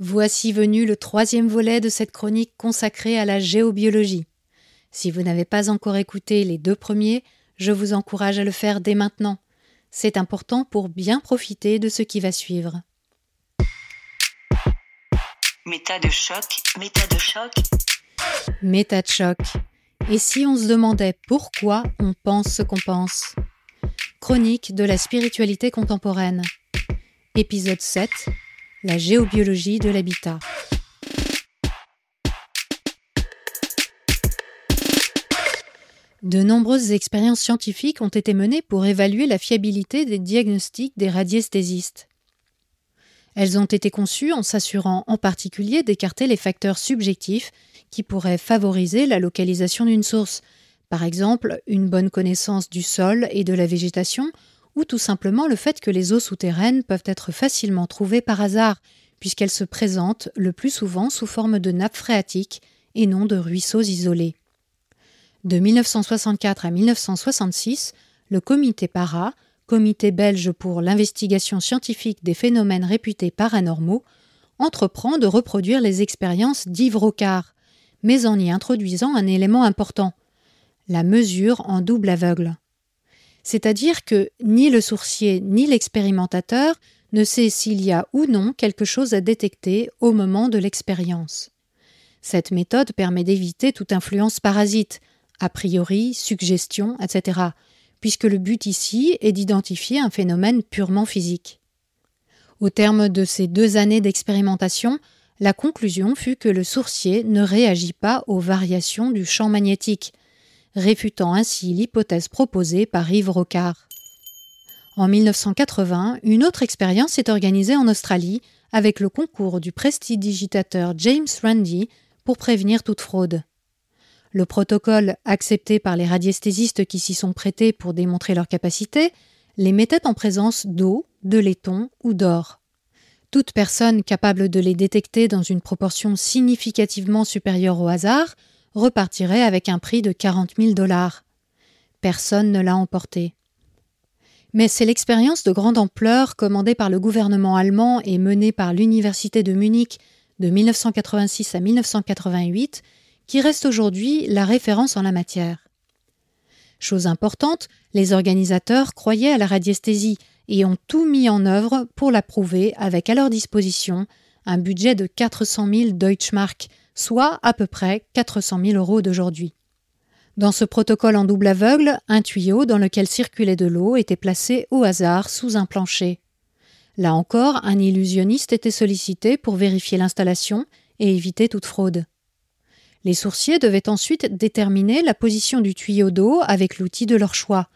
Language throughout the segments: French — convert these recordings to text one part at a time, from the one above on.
Voici venu le troisième volet de cette chronique consacrée à la géobiologie. Si vous n'avez pas encore écouté les deux premiers, je vous encourage à le faire dès maintenant. C'est important pour bien profiter de ce qui va suivre. Méta de choc, méta de choc. Méta de choc. Et si on se demandait pourquoi on pense ce qu'on pense? Chronique de la spiritualité contemporaine. Épisode 7. La géobiologie de l'habitat. De nombreuses expériences scientifiques ont été menées pour évaluer la fiabilité des diagnostics des radiesthésistes. Elles ont été conçues en s'assurant en particulier d'écarter les facteurs subjectifs qui pourraient favoriser la localisation d'une source, par exemple une bonne connaissance du sol et de la végétation, ou tout simplement le fait que les eaux souterraines peuvent être facilement trouvées par hasard, puisqu'elles se présentent le plus souvent sous forme de nappes phréatiques et non de ruisseaux isolés. De 1964 à 1966, le comité PARA Comité belge pour l'investigation scientifique des phénomènes réputés paranormaux, entreprend de reproduire les expériences d'Yves Rocard, mais en y introduisant un élément important la mesure en double aveugle. C'est-à-dire que ni le sourcier ni l'expérimentateur ne sait s'il y a ou non quelque chose à détecter au moment de l'expérience. Cette méthode permet d'éviter toute influence parasite, a priori, suggestion, etc., puisque le but ici est d'identifier un phénomène purement physique. Au terme de ces deux années d'expérimentation, la conclusion fut que le sourcier ne réagit pas aux variations du champ magnétique, réfutant ainsi l'hypothèse proposée par Yves Rocard. En 1980, une autre expérience est organisée en Australie avec le concours du prestidigitateur James Randi pour prévenir toute fraude. Le protocole accepté par les radiesthésistes qui s'y sont prêtés pour démontrer leur capacité les mettait en présence d'eau, de laiton ou d'or. Toute personne capable de les détecter dans une proportion significativement supérieure au hasard repartirait avec un prix de 40 000 dollars. Personne ne l'a emporté. Mais c'est l'expérience de grande ampleur commandée par le gouvernement allemand et menée par l'Université de Munich de 1986 à 1988 qui reste aujourd'hui la référence en la matière. Chose importante, les organisateurs croyaient à la radiesthésie et ont tout mis en œuvre pour la prouver avec à leur disposition un budget de 400 000 Deutschmark, soit à peu près 400 000 euros d'aujourd'hui. Dans ce protocole en double aveugle, un tuyau dans lequel circulait de l'eau était placé au hasard sous un plancher. Là encore, un illusionniste était sollicité pour vérifier l'installation et éviter toute fraude. Les sourciers devaient ensuite déterminer la position du tuyau d'eau avec l'outil de leur choix.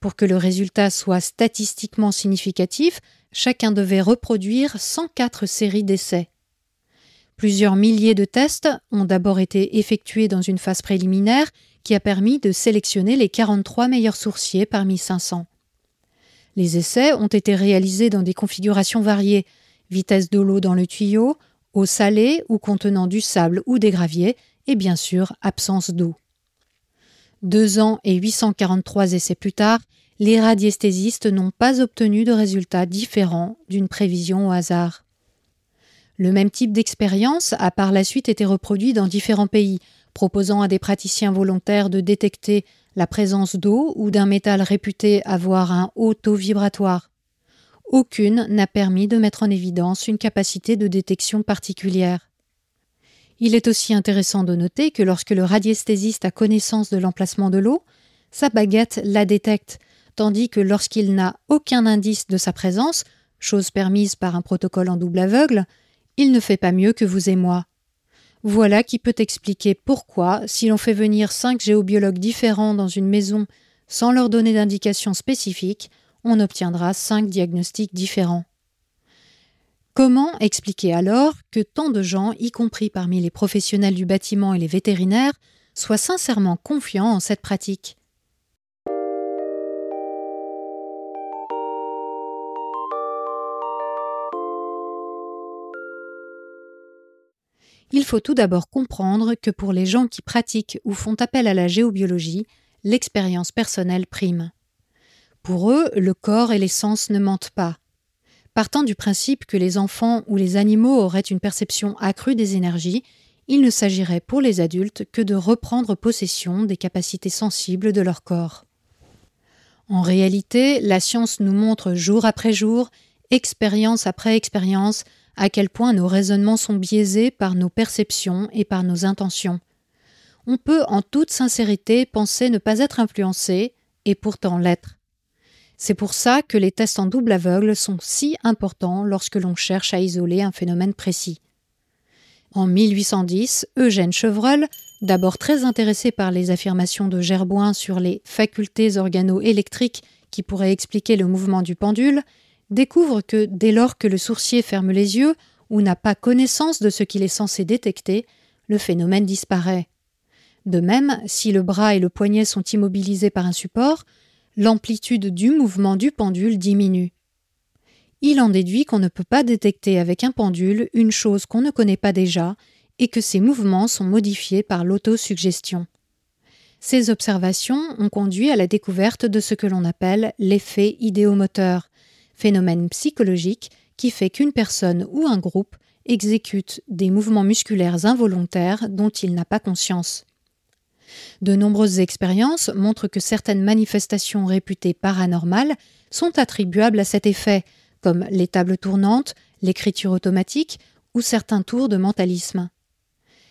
Pour que le résultat soit statistiquement significatif, chacun devait reproduire 104 séries d'essais. Plusieurs milliers de tests ont d'abord été effectués dans une phase préliminaire qui a permis de sélectionner les 43 meilleurs sourciers parmi 500. Les essais ont été réalisés dans des configurations variées vitesse de l'eau dans le tuyau, eau salée ou contenant du sable ou des graviers, et bien sûr absence d'eau. Deux ans et 843 essais plus tard, les radiesthésistes n'ont pas obtenu de résultats différents d'une prévision au hasard. Le même type d'expérience a par la suite été reproduit dans différents pays, proposant à des praticiens volontaires de détecter la présence d'eau ou d'un métal réputé avoir un haut taux vibratoire aucune n'a permis de mettre en évidence une capacité de détection particulière. Il est aussi intéressant de noter que lorsque le radiesthésiste a connaissance de l'emplacement de l'eau, sa baguette la détecte, tandis que lorsqu'il n'a aucun indice de sa présence, chose permise par un protocole en double aveugle, il ne fait pas mieux que vous et moi. Voilà qui peut expliquer pourquoi, si l'on fait venir cinq géobiologues différents dans une maison sans leur donner d'indications spécifiques, on obtiendra cinq diagnostics différents. Comment expliquer alors que tant de gens, y compris parmi les professionnels du bâtiment et les vétérinaires, soient sincèrement confiants en cette pratique? Il faut tout d'abord comprendre que pour les gens qui pratiquent ou font appel à la géobiologie, l'expérience personnelle prime. Pour eux, le corps et l'essence ne mentent pas. Partant du principe que les enfants ou les animaux auraient une perception accrue des énergies, il ne s'agirait pour les adultes que de reprendre possession des capacités sensibles de leur corps. En réalité, la science nous montre jour après jour, expérience après expérience, à quel point nos raisonnements sont biaisés par nos perceptions et par nos intentions. On peut en toute sincérité penser ne pas être influencé, et pourtant l'être. C'est pour ça que les tests en double aveugle sont si importants lorsque l'on cherche à isoler un phénomène précis. En 1810, Eugène Chevreul, d'abord très intéressé par les affirmations de Gerboin sur les facultés organo-électriques qui pourraient expliquer le mouvement du pendule, découvre que dès lors que le sourcier ferme les yeux ou n'a pas connaissance de ce qu'il est censé détecter, le phénomène disparaît. De même, si le bras et le poignet sont immobilisés par un support, l'amplitude du mouvement du pendule diminue. Il en déduit qu'on ne peut pas détecter avec un pendule une chose qu'on ne connaît pas déjà et que ces mouvements sont modifiés par l'autosuggestion. Ces observations ont conduit à la découverte de ce que l'on appelle l'effet idéomoteur, phénomène psychologique qui fait qu'une personne ou un groupe exécute des mouvements musculaires involontaires dont il n'a pas conscience. De nombreuses expériences montrent que certaines manifestations réputées paranormales sont attribuables à cet effet, comme les tables tournantes, l'écriture automatique ou certains tours de mentalisme.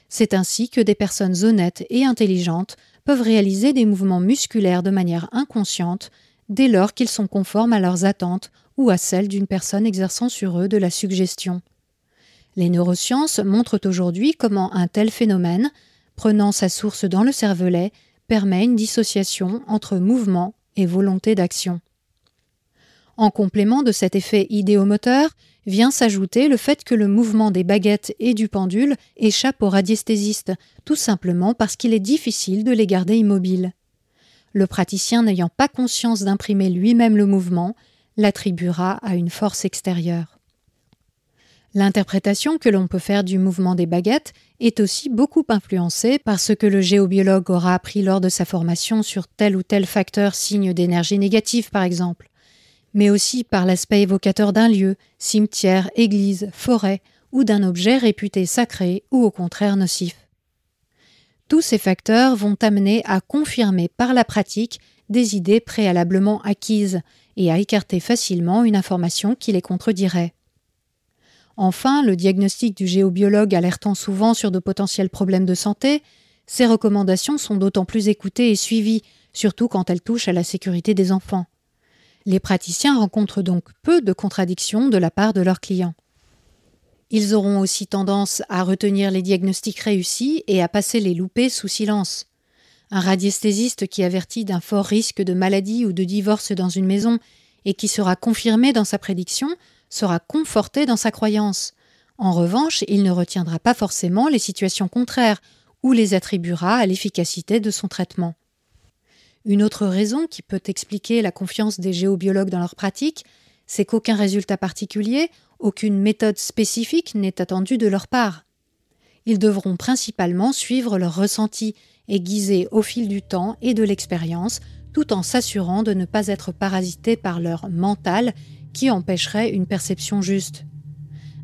C'est ainsi que des personnes honnêtes et intelligentes peuvent réaliser des mouvements musculaires de manière inconsciente dès lors qu'ils sont conformes à leurs attentes ou à celles d'une personne exerçant sur eux de la suggestion. Les neurosciences montrent aujourd'hui comment un tel phénomène, prenant sa source dans le cervelet, permet une dissociation entre mouvement et volonté d'action. En complément de cet effet idéomoteur, vient s'ajouter le fait que le mouvement des baguettes et du pendule échappe aux radiesthésistes, tout simplement parce qu'il est difficile de les garder immobiles. Le praticien n'ayant pas conscience d'imprimer lui-même le mouvement, l'attribuera à une force extérieure. L'interprétation que l'on peut faire du mouvement des baguettes est aussi beaucoup influencée par ce que le géobiologue aura appris lors de sa formation sur tel ou tel facteur signe d'énergie négative par exemple, mais aussi par l'aspect évocateur d'un lieu, cimetière, église, forêt, ou d'un objet réputé sacré ou au contraire nocif. Tous ces facteurs vont amener à confirmer par la pratique des idées préalablement acquises et à écarter facilement une information qui les contredirait. Enfin, le diagnostic du géobiologue alertant souvent sur de potentiels problèmes de santé, ces recommandations sont d'autant plus écoutées et suivies, surtout quand elles touchent à la sécurité des enfants. Les praticiens rencontrent donc peu de contradictions de la part de leurs clients. Ils auront aussi tendance à retenir les diagnostics réussis et à passer les loupés sous silence. Un radiesthésiste qui avertit d'un fort risque de maladie ou de divorce dans une maison et qui sera confirmé dans sa prédiction sera conforté dans sa croyance. En revanche, il ne retiendra pas forcément les situations contraires ou les attribuera à l'efficacité de son traitement. Une autre raison qui peut expliquer la confiance des géobiologues dans leur pratique, c'est qu'aucun résultat particulier, aucune méthode spécifique n'est attendue de leur part. Ils devront principalement suivre leur ressenti aiguisés au fil du temps et de l'expérience, tout en s'assurant de ne pas être parasités par leur mental qui empêcherait une perception juste.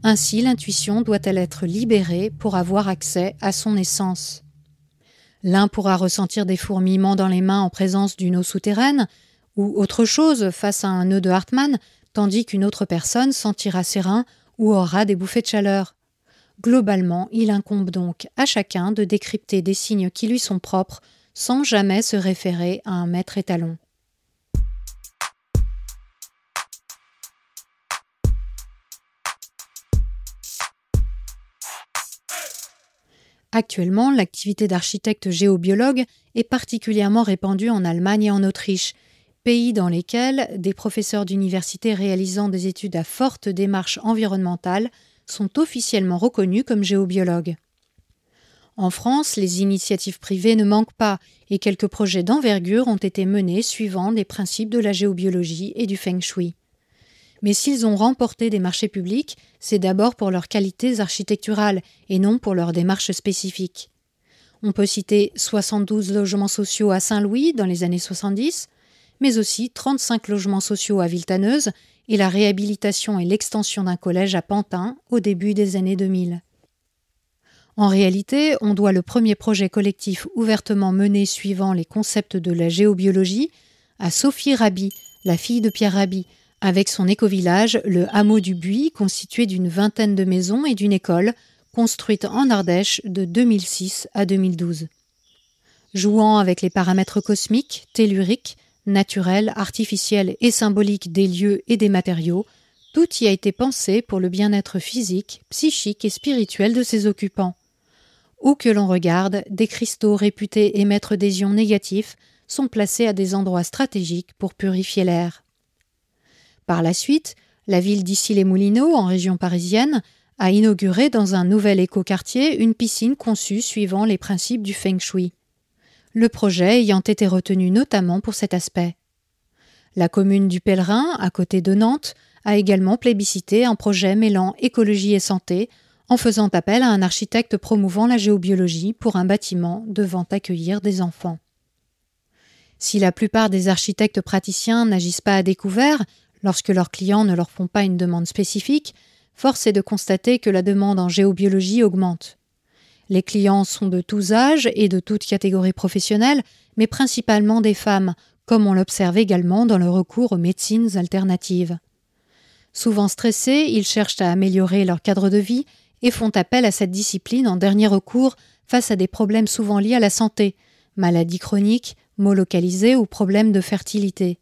Ainsi, l'intuition doit-elle être libérée pour avoir accès à son essence. L'un pourra ressentir des fourmillements dans les mains en présence d'une eau souterraine, ou autre chose face à un nœud de Hartmann, tandis qu'une autre personne sentira ses reins ou aura des bouffées de chaleur. Globalement, il incombe donc à chacun de décrypter des signes qui lui sont propres sans jamais se référer à un maître étalon. Actuellement, l'activité d'architecte géobiologue est particulièrement répandue en Allemagne et en Autriche, pays dans lesquels des professeurs d'université réalisant des études à forte démarche environnementale sont officiellement reconnus comme géobiologues. En France, les initiatives privées ne manquent pas et quelques projets d'envergure ont été menés suivant les principes de la géobiologie et du feng shui. Mais s'ils ont remporté des marchés publics, c'est d'abord pour leurs qualités architecturales et non pour leurs démarches spécifiques. On peut citer 72 logements sociaux à Saint-Louis dans les années 70, mais aussi 35 logements sociaux à Villetaneuse et la réhabilitation et l'extension d'un collège à Pantin au début des années 2000. En réalité, on doit le premier projet collectif ouvertement mené suivant les concepts de la géobiologie à Sophie Rabi, la fille de Pierre Rabi, avec son éco-village, le hameau du Buis, constitué d'une vingtaine de maisons et d'une école, construite en Ardèche de 2006 à 2012. Jouant avec les paramètres cosmiques, telluriques, naturels, artificiels et symboliques des lieux et des matériaux, tout y a été pensé pour le bien-être physique, psychique et spirituel de ses occupants. Où que l'on regarde, des cristaux réputés émettre des ions négatifs sont placés à des endroits stratégiques pour purifier l'air. Par la suite, la ville d'Issy-les-Moulineaux, en région parisienne, a inauguré dans un nouvel écoquartier une piscine conçue suivant les principes du feng shui. Le projet ayant été retenu notamment pour cet aspect. La commune du Pèlerin, à côté de Nantes, a également plébiscité un projet mêlant écologie et santé en faisant appel à un architecte promouvant la géobiologie pour un bâtiment devant accueillir des enfants. Si la plupart des architectes praticiens n'agissent pas à découvert, lorsque leurs clients ne leur font pas une demande spécifique, force est de constater que la demande en géobiologie augmente. Les clients sont de tous âges et de toutes catégories professionnelles, mais principalement des femmes, comme on l'observe également dans le recours aux médecines alternatives. Souvent stressés, ils cherchent à améliorer leur cadre de vie et font appel à cette discipline en dernier recours face à des problèmes souvent liés à la santé, maladies chroniques, maux localisés ou problèmes de fertilité.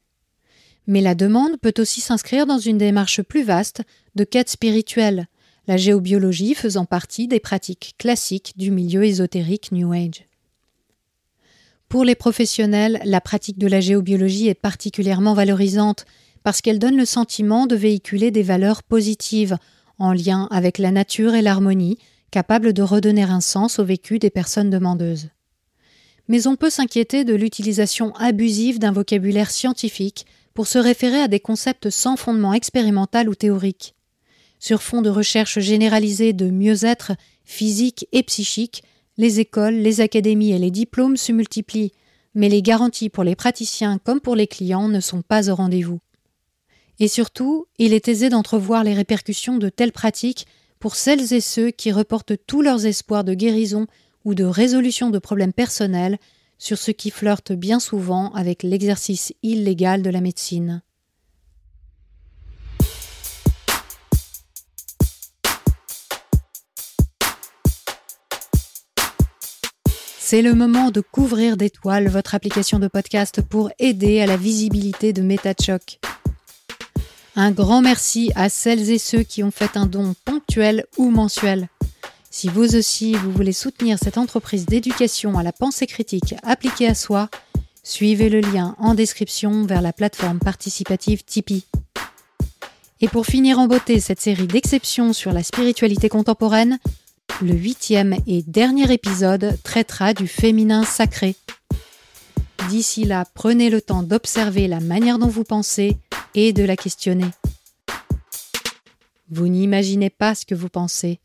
Mais la demande peut aussi s'inscrire dans une démarche plus vaste de quête spirituelle, la géobiologie faisant partie des pratiques classiques du milieu ésotérique New Age. Pour les professionnels, la pratique de la géobiologie est particulièrement valorisante parce qu'elle donne le sentiment de véhiculer des valeurs positives en lien avec la nature et l'harmonie, capable de redonner un sens au vécu des personnes demandeuses. Mais on peut s'inquiéter de l'utilisation abusive d'un vocabulaire scientifique pour se référer à des concepts sans fondement expérimental ou théorique. Sur fond de recherche généralisée de mieux-être physique et psychique, les écoles, les académies et les diplômes se multiplient, mais les garanties pour les praticiens comme pour les clients ne sont pas au rendez-vous. Et surtout, il est aisé d'entrevoir les répercussions de telles pratiques pour celles et ceux qui reportent tous leurs espoirs de guérison ou de résolution de problèmes personnels sur ce qui flirte bien souvent avec l'exercice illégal de la médecine. C'est le moment de couvrir d'étoiles votre application de podcast pour aider à la visibilité de MetaChoc. Un grand merci à celles et ceux qui ont fait un don ponctuel ou mensuel. Si vous aussi vous voulez soutenir cette entreprise d'éducation à la pensée critique appliquée à soi, suivez le lien en description vers la plateforme participative Tipeee. Et pour finir en beauté cette série d'exceptions sur la spiritualité contemporaine, le huitième et dernier épisode traitera du féminin sacré. D'ici là, prenez le temps d'observer la manière dont vous pensez et de la questionner. Vous n'imaginez pas ce que vous pensez.